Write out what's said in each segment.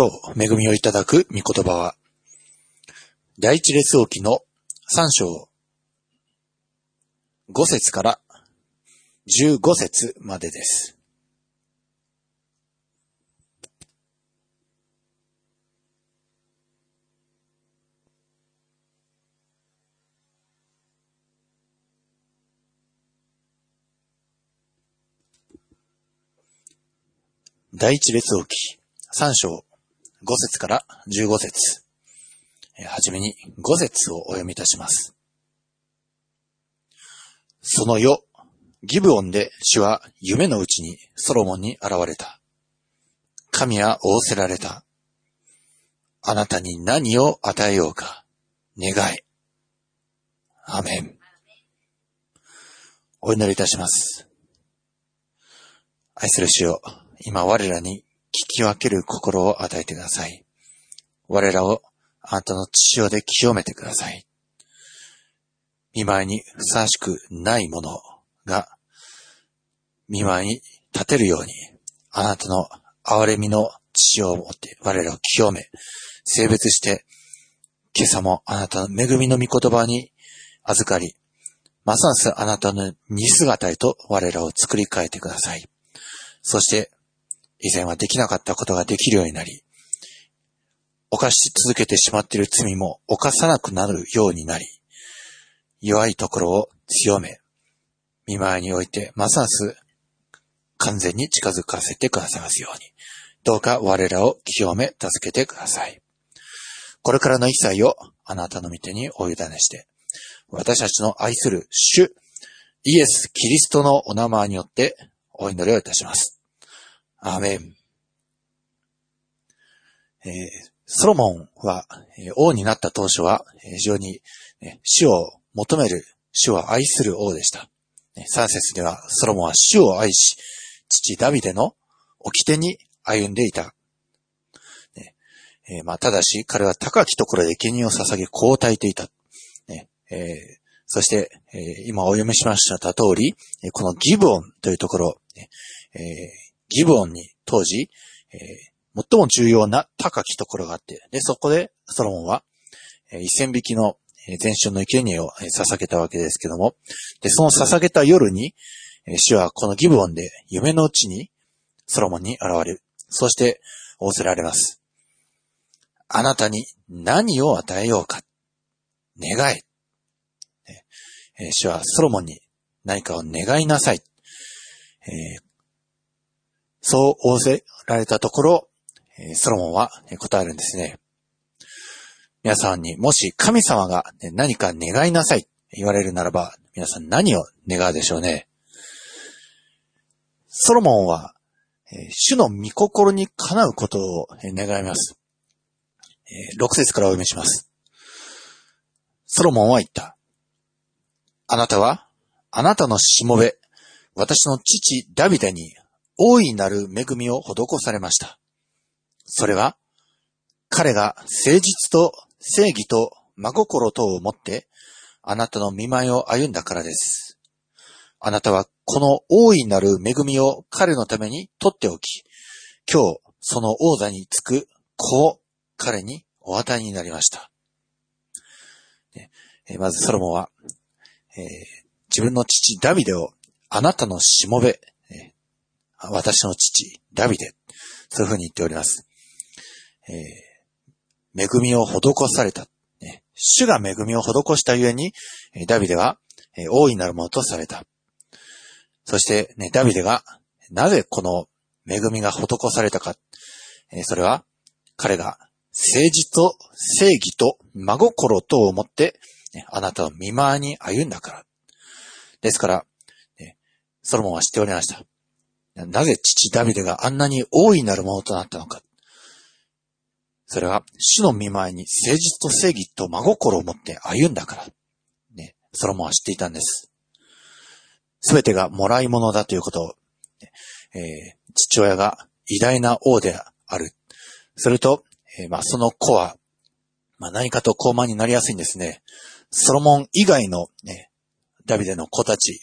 今日、恵みをいただく御言葉は、第一列王記の3章5節から15節までです。第一列王記3章5節から15節はじめに5節をお読みいたします。その夜、ギブオンで主は夢のうちにソロモンに現れた。神は仰せられた。あなたに何を与えようか、願え。アメン。お祈りいたします。愛する主よ、今我らにき分ける心を与えてください。我らをあなたの血潮で清めてください。見舞いにふさわしくないものが、見舞いに立てるように、あなたの憐れみの血を持って我らを清め、性別して、今朝もあなたの恵みの御言葉に預かり、ますますあなたの似姿へと我らを作り変えてください。そして、以前はできなかったことができるようになり、犯し続けてしまっている罪も犯さなくなるようになり、弱いところを強め、見舞いにおいてますます完全に近づかせてくださいますように、どうか我らを清め助けてください。これからの一切をあなたの御手にお委ねして、私たちの愛する主、イエス・キリストのお名前によってお祈りをいたします。アーメン。えーソロモンは、えー王になった当初は、え非常に、ね主を求める、主を愛する王でした。ね3節では、ソロモンは主を愛し、父ダビデの掟に歩んでいた。ねえーまあ、ただし、彼は高きところで権威を捧げ、こう焚いていた。ねえーそして、えー今お読みしました通り、このギブオンというところ、ねえーギブオンに当時、えー最も重要な高きところがあって、で、そこでソロモンは、えー一千匹のえー全焼の生贄を捧げたわけですけども、で、その捧げた夜に、主はこのギブオンで夢のうちにソロモンに現れる。そして仰せられます。あなたに何を与えようか。願え。主はソロモンに何かを願いなさい。そう仰せられたところ、ソロモンは答えるんですね。皆さんにもし神様が何か願いなさい言われるならば、皆さん何を願うでしょうね。ソロモンは、主の御心にかなうことを願います。6節からお読みします。ソロモンは言った。あなたは、あなたのしもべ、私の父ダビデに大いなる恵みを施されました。それは、彼が誠実と正義と真心とを持って、あなたの見舞いを歩んだからです。あなたはこの大いなる恵みを彼のために取っておき、今日その王座につく子を彼にお与えになりました。まずソロモンは、えー自分の父ダビデをあなたのしもべ、私の父ダビデ、そういうふうに言っております。えー恵みを施された。主が恵みを施したゆえに、ダビデは、え大いなるものとされた。そして、ね、ダビデが、なぜこの恵みが施されたか。えそれは、彼が誠実と正義と真心とをもって、あなたを見舞いに歩んだから。ですから、ソロモンは知っておりました。なぜ父ダビデがあんなに大いなるものとなったのか。それは、主の見舞いに誠実と正義と真心を持って歩んだから。ね、ソロモンは知っていたんです。すべてがもらい物だということを、えー父親が偉大な王である。それと、えーまあ、その子は、まあ、何かと高慢になりやすいんですね。ソロモン以外の、ね、ダビデの子たち、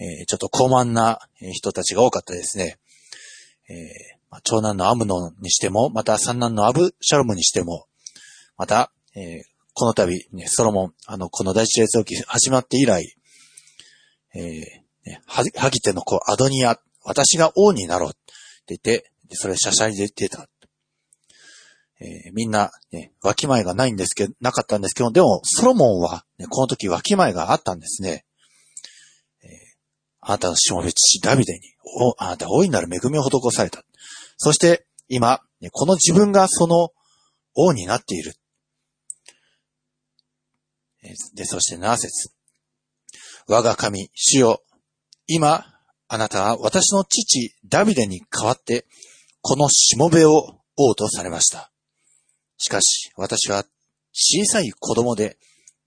えちょっと高慢な人たちが多かったですね。えー長男のアムノンにしても、また三男のアブシャロムにしても、また、えー、この度、ね、ソロモン、あの、この第一列王記始まって以来、えー、ね、ハギテの子アドニア、私が王になろうって言って、それ、しゃしゃりで出た。えー、みんな、ね、わきまえがないんですけど、なかったんですけど、でも、ソロモンは、ね、この時わきまえがあったんですね。あなたのしもべ父ダビデに、お、あなた大いなる恵みを施された。そして、今、この自分がその王になっている。で、そして7節我が神、主よ、今、あなたは私の父、ダビデに代わって、このしもべを王とされました。しかし、私は小さい子供で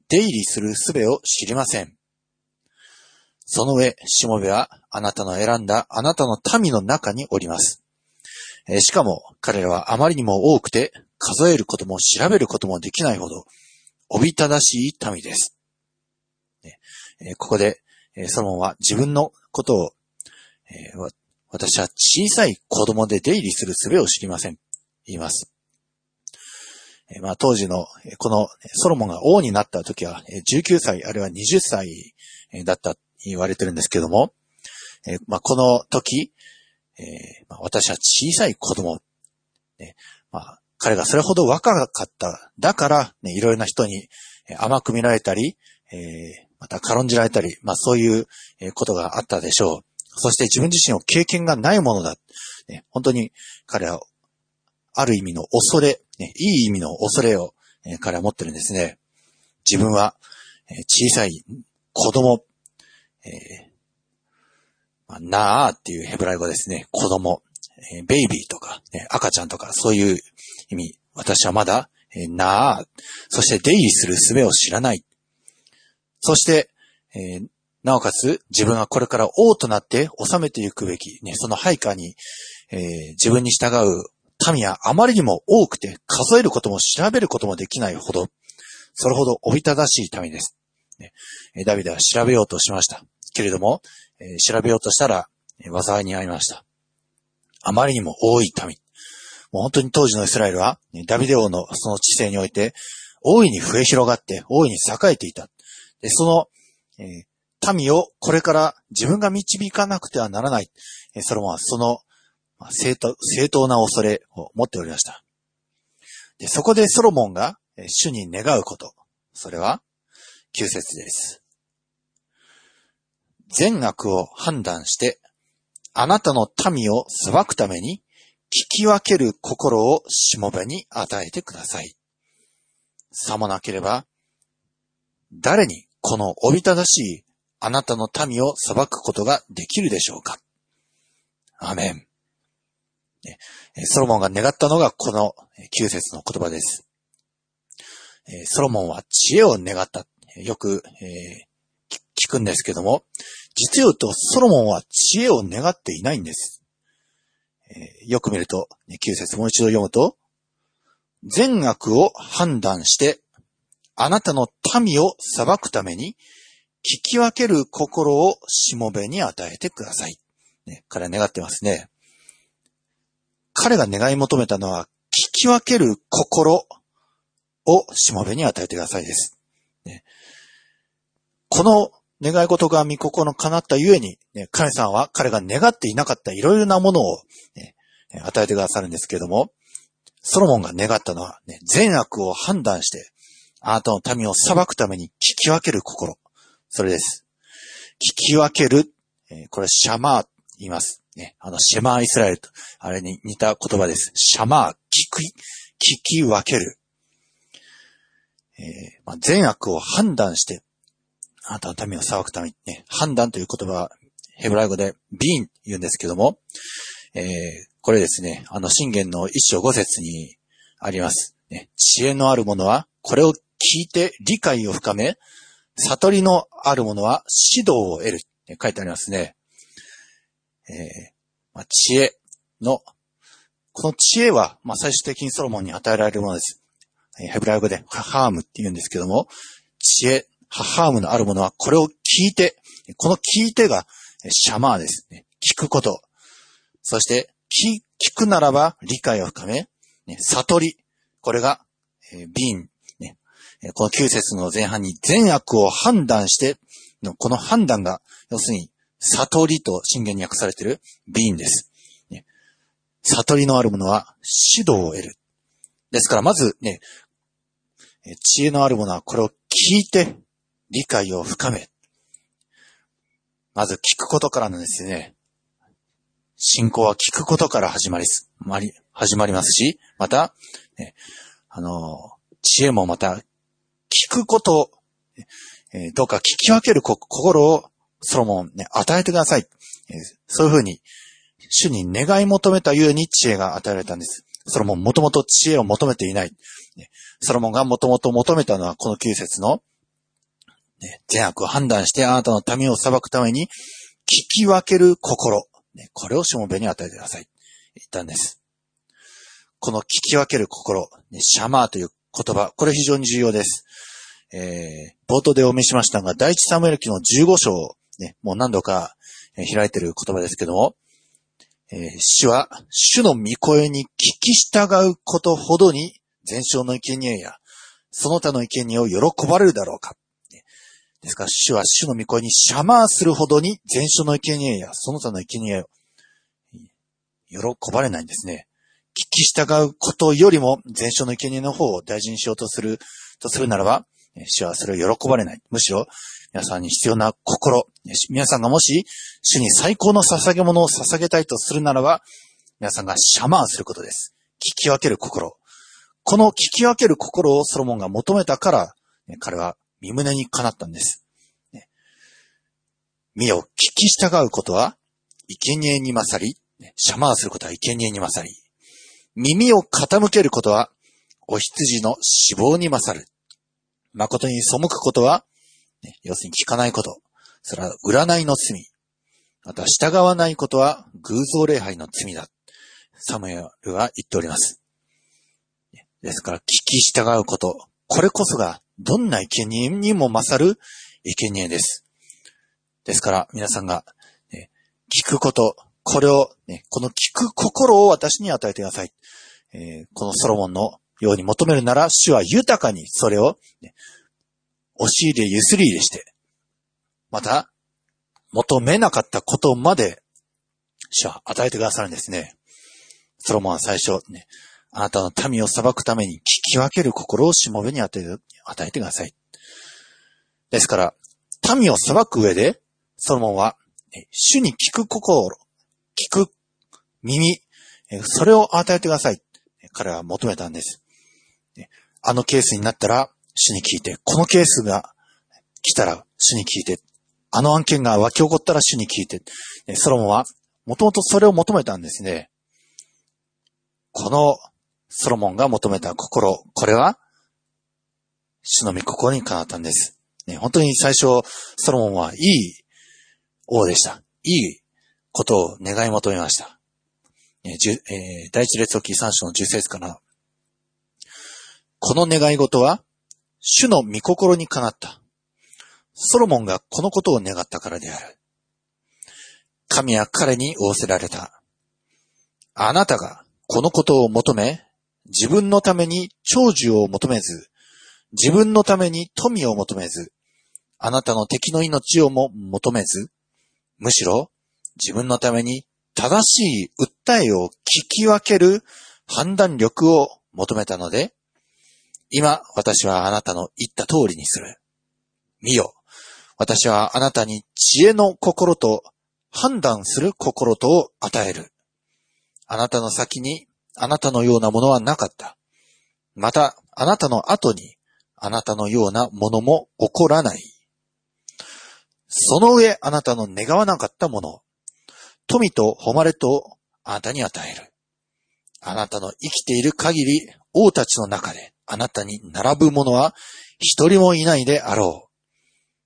出入りする術を知りません。その上、しもべはあなたの選んだあなたの民の中におります。しかも彼らはあまりにも多くて数えることも調べることもできないほどおびただしい民です。ここでソロモンは自分のことを私は小さい子供で出入りする術を知りません。言います。えまあ、当時の、このソロモンが王になった時は、19歳、あるいは20歳だった言われてるんですけども、えまあ、この時、えまあ、私は小さい子供、ねまあ、彼がそれほど若かった。だから、ね、いろいろな人に甘く見られたり、えー、また軽んじられたり、まあそういうことがあったでしょう。そして自分自身を経験がないものだ。ね、本当に彼はある意味の恐れ、ね、いい意味の恐れを、えー、彼は持ってるんですね。自分は、小さい子供、えーまあ、なーっていうヘブライ語ですね。子供、えー、ベイビーとか、ね、赤ちゃんとか、そういう意味。私はまだ、えー、なー、そして出入りする術を知らない。そして、えー、なおかつ自分はこれから王となって治めていくべき、ね、その配下に、えー、自分に従う民はあまりにも多くて数えることも調べることもできないほど、それほどおびただしい民です。ねダビデは調べようとしました。けれどもえ、調べようとしたら、災いに遭いました。あまりにも多い民。もう本当に当時のイスラエルは、ダビデ王のその知性において、大いに増え広がって、大いに栄えていた。でその、えー、民をこれから自分が導かなくてはならない。ソロモンはその正当正当な恐れを持っておりました。でそこでソロモンがえ主に願うこと。それは、旧節です。善悪を判断して、あなたの民を裁くために、聞き分ける心をしもべに与えてください。さもなければ、誰にこのおびただしいあなたの民を裁くことができるでしょうかアメン。ソロモンが願ったのがこの9節の言葉です。ソロモンは知恵を願った。よく、聞くんですけども、実を言うとソロモンは知恵を願っていないんです。えよく見ると、9節もう一度読むと、善悪を判断して、あなたの民を裁くために、聞き分ける心をしもべに与えてください。ね、彼は願ってますね。彼が願い求めたのは、聞き分ける心をしもべに与えてくださいです。ね、この願い事が御心の叶ったゆえに、ね、神様は彼が願っていなかったいろいろなものを、ね、与えてくださるんですけれども、ソロモンが願ったのは、ね、善悪を判断して、あなたの民を裁くために聞き分ける心。それです。聞き分ける。これ、シャマーと言います。ね、あの、シェマーイスラエルと、あれに似た言葉です。シャマー、聞き、聞き分ける。えー、まあ、善悪を判断して、あなたの民を裁くためにね、判断という言葉は、ヘブライ語でビーン言うんですけども、えー、これですね、あの、信玄の一章五節にあります。ね、知恵のある者は、これを聞いて理解を深め、悟りのある者は指導を得る。書いてありますね。えー、まあ、知恵の、この知恵は、まあ、最終的にソロモンに与えられるものです。ヘブライ語でハームって言うんですけども、知恵、ハハームのあるものはこれを聞いて、この聞いてがシャマーですね。聞くこと。そして、聞くならば理解を深め、悟り。これが、えー、ン、この9節の前半に善悪を判断して、のこの判断が、要するに、悟りと信玄に訳されているビンです。悟りのあるものは指導を得る。ですから、まずね、知恵のあるものはこれを聞いて理解を深め。まず聞くことからなんですね。信仰は聞くことから始まりす、まり、始まりますし、また、ね、あの、知恵もまた、聞くこと、えー、どうか聞き分ける心をソロモンね、与えてください。えー、そういうふうに、主に願い求めたゆえに知恵が与えられたんです。ソロモンもともと知恵を求めていない。ソロモンがもともと求めたのはこの9節の、ね、善悪を判断してあなたの民を裁くために聞き分ける心。ね、これをしもべに与えてください。言ったんです。この聞き分ける心、ね、シャマーという言葉、これ非常に重要です。えー、冒頭でお見せしましたが、第一サムエル記の15章、ね、もう何度か開いている言葉ですけども、えー、主は、主の御声に聞き従うことほどに、全焼の生贄や、その他の生贄を喜ばれるだろうか。ですから、主は主の御声にシャマーするほどに、全焼の生贄や、その他の生贄を、喜ばれないんですね。聞き従うことよりも、全焼の生贄の方を大事にしようとする、とするならば、主はそれを喜ばれない。むしろ、皆さんに必要な心、皆さんがもし、主に最高の捧げ物を捧げたいとするならば、皆さんがシャマーすることです。聞き分ける心。この聞き分ける心をソロモンが求めたから、彼は身胸にかなったんです。ね身を聞き従うことは、生贄に勝り、シャマーすることは生贄に勝り、耳を傾けることは、お羊の死亡に勝る。誠に背くことは、要するに聞かないこと。それは占いの罪。また従わないことは偶像礼拝の罪だ。サムエルは言っております。ですから、聞き従うこと。これこそが、どんな生贄にも勝る生贄です。ですから、皆さんが、ね、聞くこと、これを、ね、この聞く心を私に与えてください。えー、このソロモンのように求めるなら、主は豊かにそれを、ね、押し入れゆすり入れして、また、求めなかったことまで、主は与えてくださるんですね。ソロモンは最初、ね、あなたの民を裁くために聞き分ける心をしもべに与え与えてください。ですから、民を裁く上で、ソロモンは、主に聞く心、聞く耳、それを与えてください。彼は求めたんです。あのケースになったら、主に聞いて、このケースが来たら主に聞いて、あの案件が湧き起こったら主に聞いて、ソロモンはもともとそれを求めたんですね。このソロモンが求めた心、これは主の御心にかなったんです。ね、本当に最初、ソロモンはいい王でした。いいことを願い求めました。えー、第一列王記三章の十節から、この願い事は、主の御心にかなった。ソロモンがこのことを願ったからである。神は彼に仰せられた。あなたがこのことを求め、自分のために長寿を求めず、自分のために富を求めず、あなたの敵の命をも求めず、むしろ自分のために正しい訴えを聞き分ける判断力を求めたので、今、私はあなたの言った通りにする。見よ。私はあなたに知恵の心と判断する心とを与える。あなたの先にあなたのようなものはなかった。また、あなたの後にあなたのようなものも起こらない。その上、あなたの願わなかったもの、富と誉れとあなたに与える。あなたの生きている限り、王たちの中で、あなたに並ぶ者は一人もいないであろう。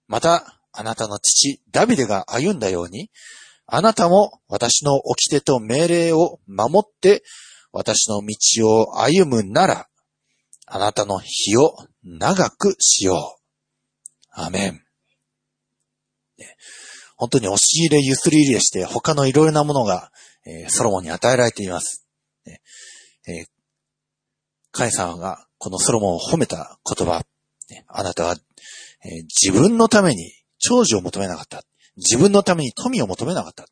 また、あなたの父、ダビデが歩んだように、あなたも私の掟と命令を守って、私の道を歩むなら、あなたの日を長くしよう。アメン。本当に押し入れ、ゆすり入れして、他のいろいろなものが、えー、ソロモンに与えられています。ねえー、神様がこのソロモンを褒めた言葉、ね、あなたは、えー、自分のために長寿を求めなかった。自分のために富を求めなかった。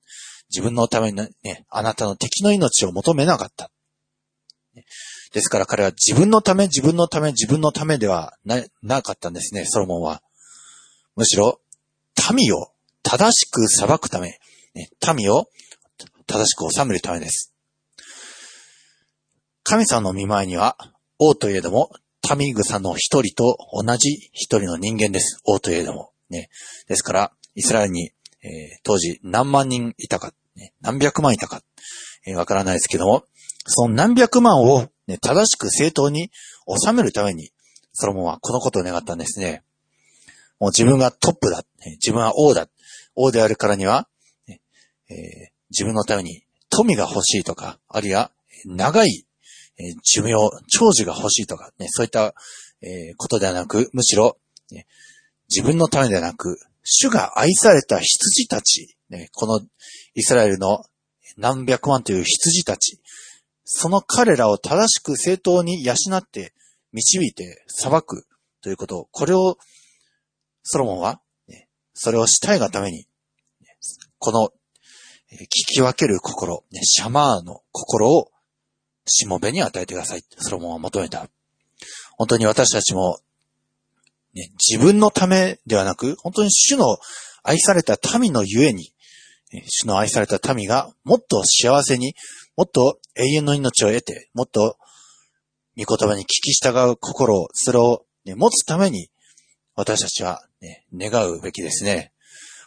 自分のためにね、あなたの敵の命を求めなかった。ですから彼は自分のため、自分のため、自分のためではな、なかったんですね、ソロモンは。むしろ、民を正しく裁くため、民を正しく治めるためです。神様の見舞いには、王といえども、民草の一人と同じ一人の人間です。王といえども。ね。ですから、イスラエルに、えー、当時何万人いたか、ね、何百万いたか、えー、わからないですけども、その何百万を、ね、正しく正当に収めるために、ソロモンはこのことを願ったんですね。もう自分がトップだ。自分は王だ。王であるからには、えー、自分のために富が欲しいとか、あるいは長い寿命、長寿が欲しいとか、ね、そういった、え、ことではなく、むしろ、ね、自分のためではなく、主が愛された羊たち、ね、このイスラエルの何百万という羊たち、その彼らを正しく正当に養って、導いて裁くということを、これを、ソロモンは、ね、それをしたいがために、このえ、聞き分ける心、ね、シャマーの心を、しもべに与えてください。ソロモンは求めた。本当に私たちも、ね、自分のためではなく、本当に主の愛された民のゆえに、主の愛された民がもっと幸せに、もっと永遠の命を得て、もっと御言葉に聞き従う心を、それを、ね、持つために、私たちは、ね、願うべきですね。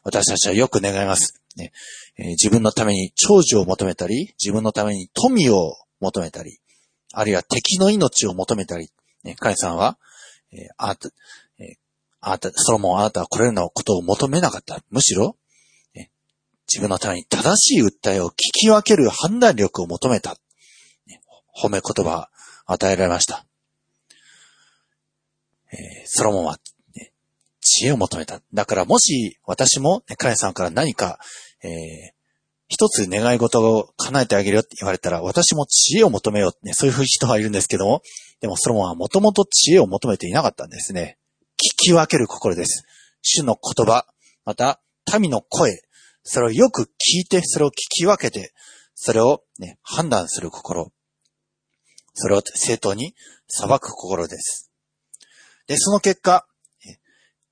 私たちはよく願います。ねえー、自分のために長寿を求めたり、自分のために富を求めたり、あるいは敵の命を求めたり、ね、カイさんは、えー、あなた、えー、あなた、ソロモンあなたはこれらのことを求めなかった。むしろ、自分のために正しい訴えを聞き分ける判断力を求めた。褒め言葉与えられました。えー、ソロモンは、ね、知恵を求めた。だからもし私も、ね、カレンさんから何か、えー、一つ願い事を叶えてあげるよって言われたら、私も知恵を求めようね、そういう人はいるんですけども、でもソロモンはもともと知恵を求めていなかったんですね。聞き分ける心です。主の言葉、また民の声、それをよく聞いて、それを聞き分けて、それをね、判断する心。それを正当に裁く心です。で、その結果、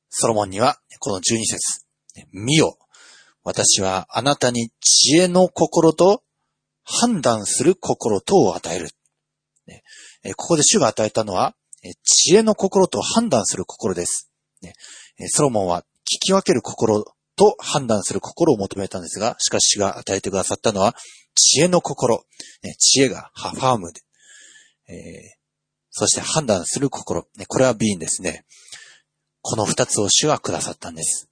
ソロモンには、この12節、見よ、私はあなたに知恵の心と判断する心とを与える。ここで主が与えたのは、知恵の心と判断する心です。ソロモンは聞き分ける心と判断する心を求めたんですが、しかし主が与えてくださったのは、知恵の心。ね、知恵がハファームで、えー、そして判断する心。ね、これはビーンですね。この二つを主はくださったんです。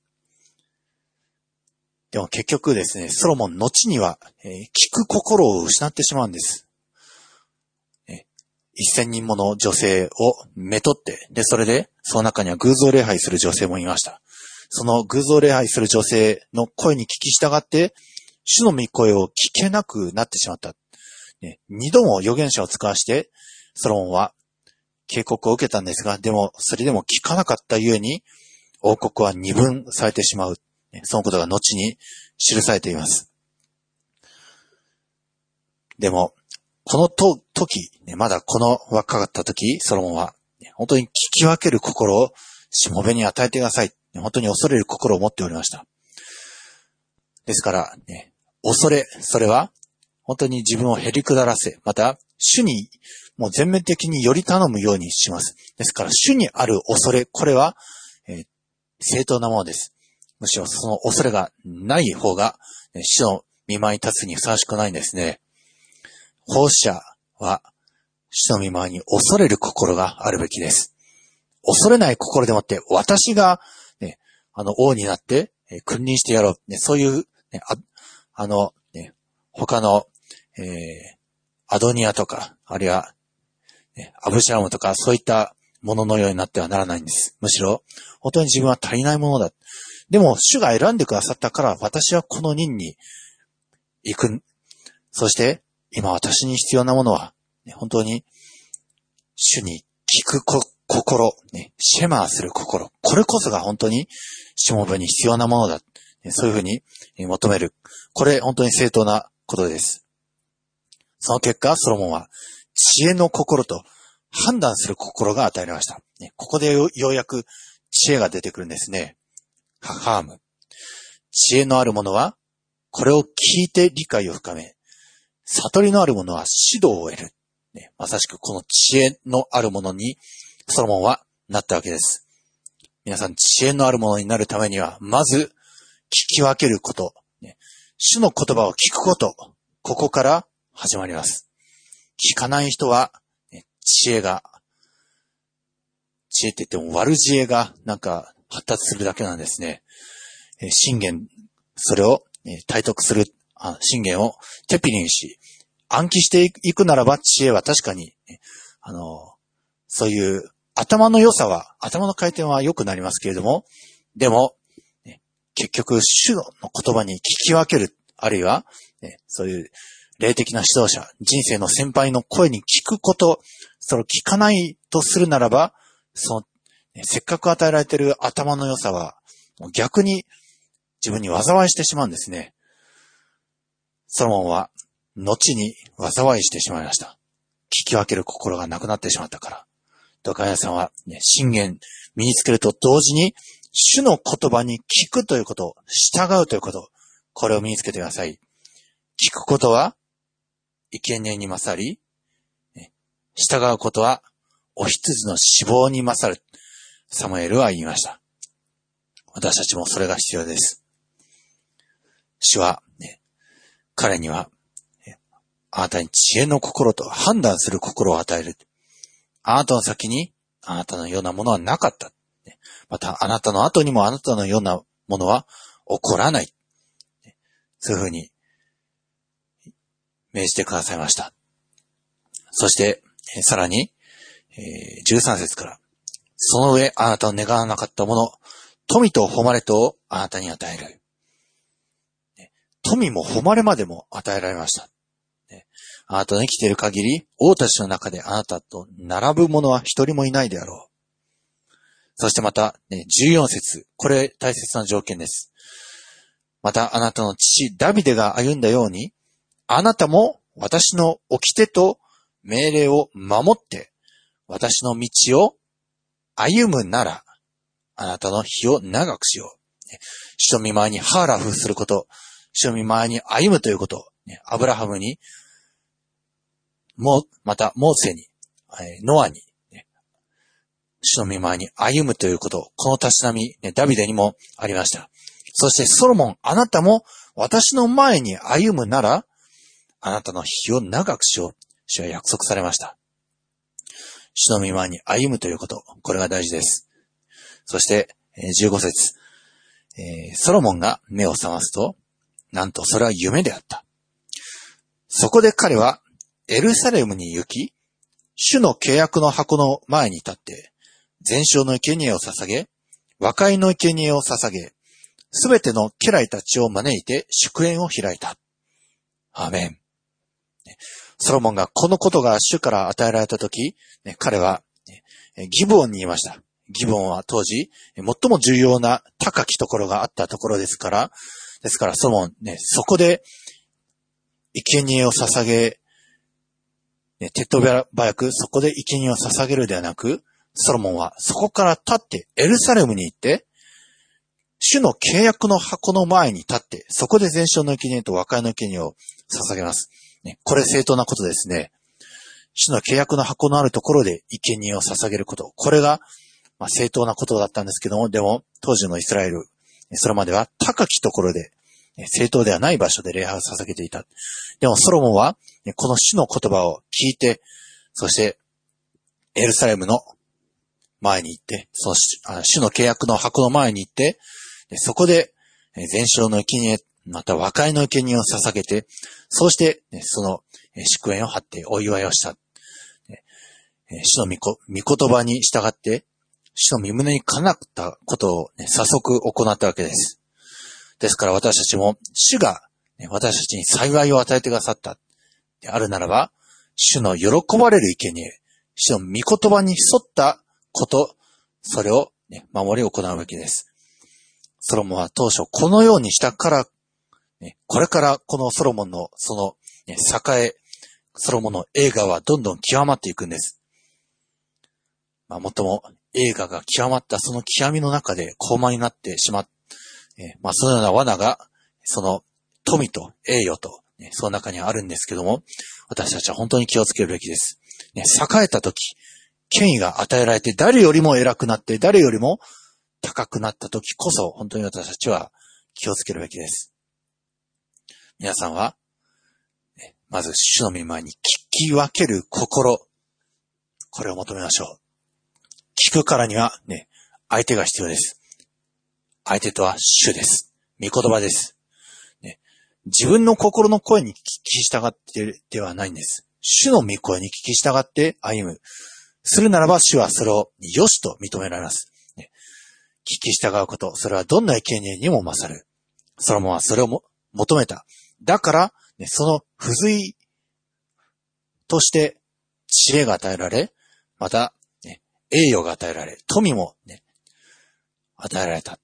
でも結局ですね、ソロモン後には、えー、聞く心を失ってしまうんです。一千人もの女性をめとって、で、それで、その中には偶像礼拝する女性もいました。その偶像礼拝する女性の声に聞き従って、主の御声を聞けなくなってしまった。ね、二度も預言者を使わして、ソロモンは警告を受けたんですが、でも、それでも聞かなかったゆえに、王国は二分されてしまう。そのことが後に記されています。でも、このと時、まだこの若かった時、ソロモンは、本当に聞き分ける心をしもべに与えてください。本当に恐れる心を持っておりました。ですから、ね、恐れ、それは、本当に自分を減り下らせ、また、主にもう全面的により頼むようにします。ですから、主にある恐れ、これは、えー、正当なものです。むしろその恐れがない方が、死の見舞いに立つにふさわしくないんですね。奉者は、死の見舞いに恐れる心があるべきです。恐れない心でもって、私が、あの、王になって、え君臨してやろう。ね、そういう、ね、ああの、ね、他の、えー、アドニアとか、あるいは、ね、アブシャラムとか、そういったもののようになってはならないんです。むしろ、本当に自分は足りないものだ。でも、主が選んでくださったから、私はこの任に行く。そして、今私に必要なものは、ね、本当に、主に聞く心、ね、シェマーする心、これこそが本当に、しもべに必要なものだ。そういうふうに求める。これ本当に正当なことです。その結果、ソロモンは知恵の心と判断する心が与えられました。ここでようやく知恵が出てくるんですね。ハハーム。知恵のある者は、これを聞いて理解を深め、悟りのある者は指導を得る。まさしくこの知恵のある者に、ソロモンはなったわけです。皆さん、知恵のある者になるためには、まず、聞き分けること、ね、主の言葉を聞くこと、ここから始まります。聞かない人は、ね、知恵が、知恵って言っても悪知恵がなんか発達するだけなんですね。え信玄、それを、え体得する、あ信玄をテピリにし、暗記していくならば知恵は確かに、あの、そういう頭の良さは、頭の回転は良くなりますけれども、でも、結局、主の言葉に聞き分ける、あるいは、ね、そういう霊的な指導者、人生の先輩の声に聞くこと、それを聞かないとするならば、その、ね、せっかく与えられている頭の良さは、逆に自分に災いしてしまうんですね。ソロモンは、後に災いしてしまいました。聞き分ける心がなくなってしまったから。ドカヤさんは、ね、信玄身につけると同時に、主の言葉に聞くということ、従うということ、これを身につけてください。聞くことは、生贄に勝り、従うことは、お羊の死亡に勝る。サムエルは言いました。私たちもそれが必要です。主は、ね、彼には、あなたに知恵の心と判断する心を与える。あなたの先に、あなたのようなものはなかった。また、あなたの後にもあなたのようなものは起こらない。そういうふうに命じてくださいました。そして、さらに、13節から、その上、あなたの願わなかったもの、富と誉れとあなたに与える。富も誉れまでも与えられました。あなたの生きている限り、王たちの中であなたと並ぶ者は一人もいないであろう。そしてまた、ね、14節。これ大切な条件です。また、あなたの父、ダビデが歩んだように、あなたも私の掟と命令を守って、私の道を歩むなら、あなたの日を長くしよう。主と見舞いにハーラフすること、主と見舞いに歩むということ、アブラハムに、も、また、モーセにえ、ノアに、ね主の見舞いに歩むということ、このたしなみ、ね、ダビデにもありました。そしてソロモン、あなたも私の前に歩むなら、あなたの日を長くしよう。主は約束されました。主の見舞いに歩むということ、これが大事です。そして、15節、えー、ソロモンが目を覚ますと、なんとそれは夢であった。そこで彼はエルサレムに行き、主の契約の箱の前に立って、全焼の生贄を捧げ、和解の生贄を捧げ、すべての家来たちを招いて祝宴を開いた。アメン。ソロモンがこのことが主から与えられたとき、彼はギボンに言いました。ギボンは当時、最も重要な高きところがあったところですから、ですからソロモン、ね、そこで、生贄を捧げ、ね、手っ取り早くそこで生贄を捧げるではなく、ソロモンはそこから立ってエルサレムに行って、主の契約の箱の前に立って、そこで全焼の生贄と和解の生贄を捧げます。これ正当なことですね。主の契約の箱のあるところで生贄を捧げること。これが、正当なことだったんですけども、でも、当時のイスラエル、それまでは高きところで、正当ではない場所で礼拝を捧げていた。でもソロモンは、この主の言葉を聞いて、そして、エルサレムの前に行って、その主の契約の箱の前に行って、そこで、全焼の生贄、また和解の生贄を捧げて、そうして、その祝宴を張ってお祝いをした。主の御言葉に従って、主の身胸にかなったことを、早速行ったわけです。ですから私たちも、主が、私たちに幸いを与えてくださった。であるならば、主の喜ばれる生贄、主の御言葉に沿ったこと、それを、ね、守り行うべきです。ソロモンは当初このようにしたから、ね、これからこのソロモンのその、ね、栄え、ソロモンの映画はどんどん極まっていくんです。まあ、もっとも映画が極まったその極みの中で高慢になってしまっ、えまあ、そのような罠が、その富と栄誉と、ね、その中にあるんですけども、私たちは本当に気をつけるべきです。ね、栄えた時、権威が与えられて誰よりも偉くなって誰よりも高くなった時こそ、本当に私たちは気をつけるべきです。皆さんは、まず主の御前に聞き分ける心、これを求めましょう。聞くからにはね、相手が必要です。相手とは主です。御言葉です。ね、自分の心の声に聞き従ってではないんです。主の御声に聞き従って歩む。するならば主はそれを良しと認められます。ね、聞き従うこと、それはどんな生贄にも勝る。ソロモンはそれをも求めた。だから、ね、その付随として知恵が与えられ、また栄誉が与えられ、富もね、与えられた。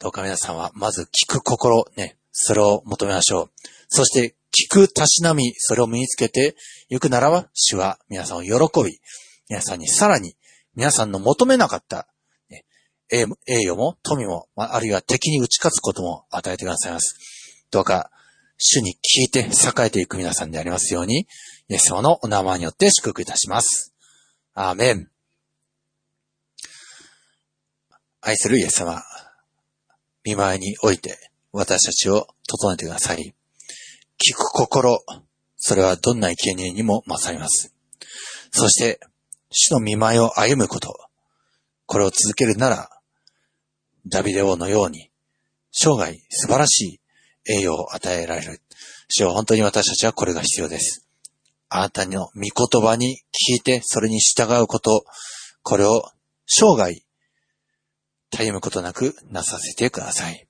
どうか皆さんは、まず聞く心、ね、それを求めましょう。そして、聞くたしなみ、それを身につけて行くならば、主は皆さんを喜び、皆さんにさらに、皆さんの求めなかった、ね、栄誉も富も、あるいは敵に打ち勝つことも与えてくださいます。どうか、主に聞いて栄えていく皆さんでありますように、イエス様のお名前によって祝福いたします。アーメン。愛するイエス様、見舞いにおいて私たちを整えてください。聞く心、それはどんな生贄にも勝ります。そして、主の見舞いを歩むこと、これを続けるなら、ダビデ王のように、生涯素晴らしい栄誉を与えられる。主は本当に私たちはこれが必要です。あなたの御言葉に聞いてそれに従うこと、これを生涯、たゆむことなくなさせてください。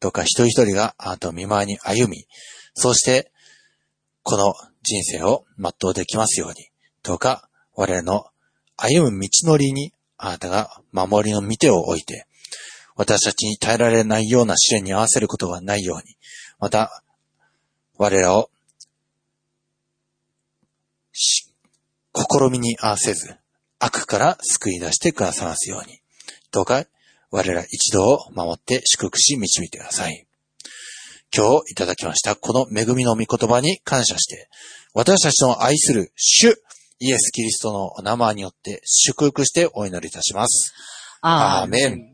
どうか一人一人があなたを見舞いに歩み、そうして、この人生を全うできますように、どうか我々の歩む道のりにあなたが守りの見てを置いて、私たちに耐えられないような試練に合わせることがないように、また、我らを試みに合わせず、悪から救い出してくださいますように。どうか、我ら一度を守って祝福し導いてください。今日いただきましたこの恵みの御言葉に感謝して、私たちの愛する主、イエス・キリストのお名前によって祝福してお祈りいたします。アーメン。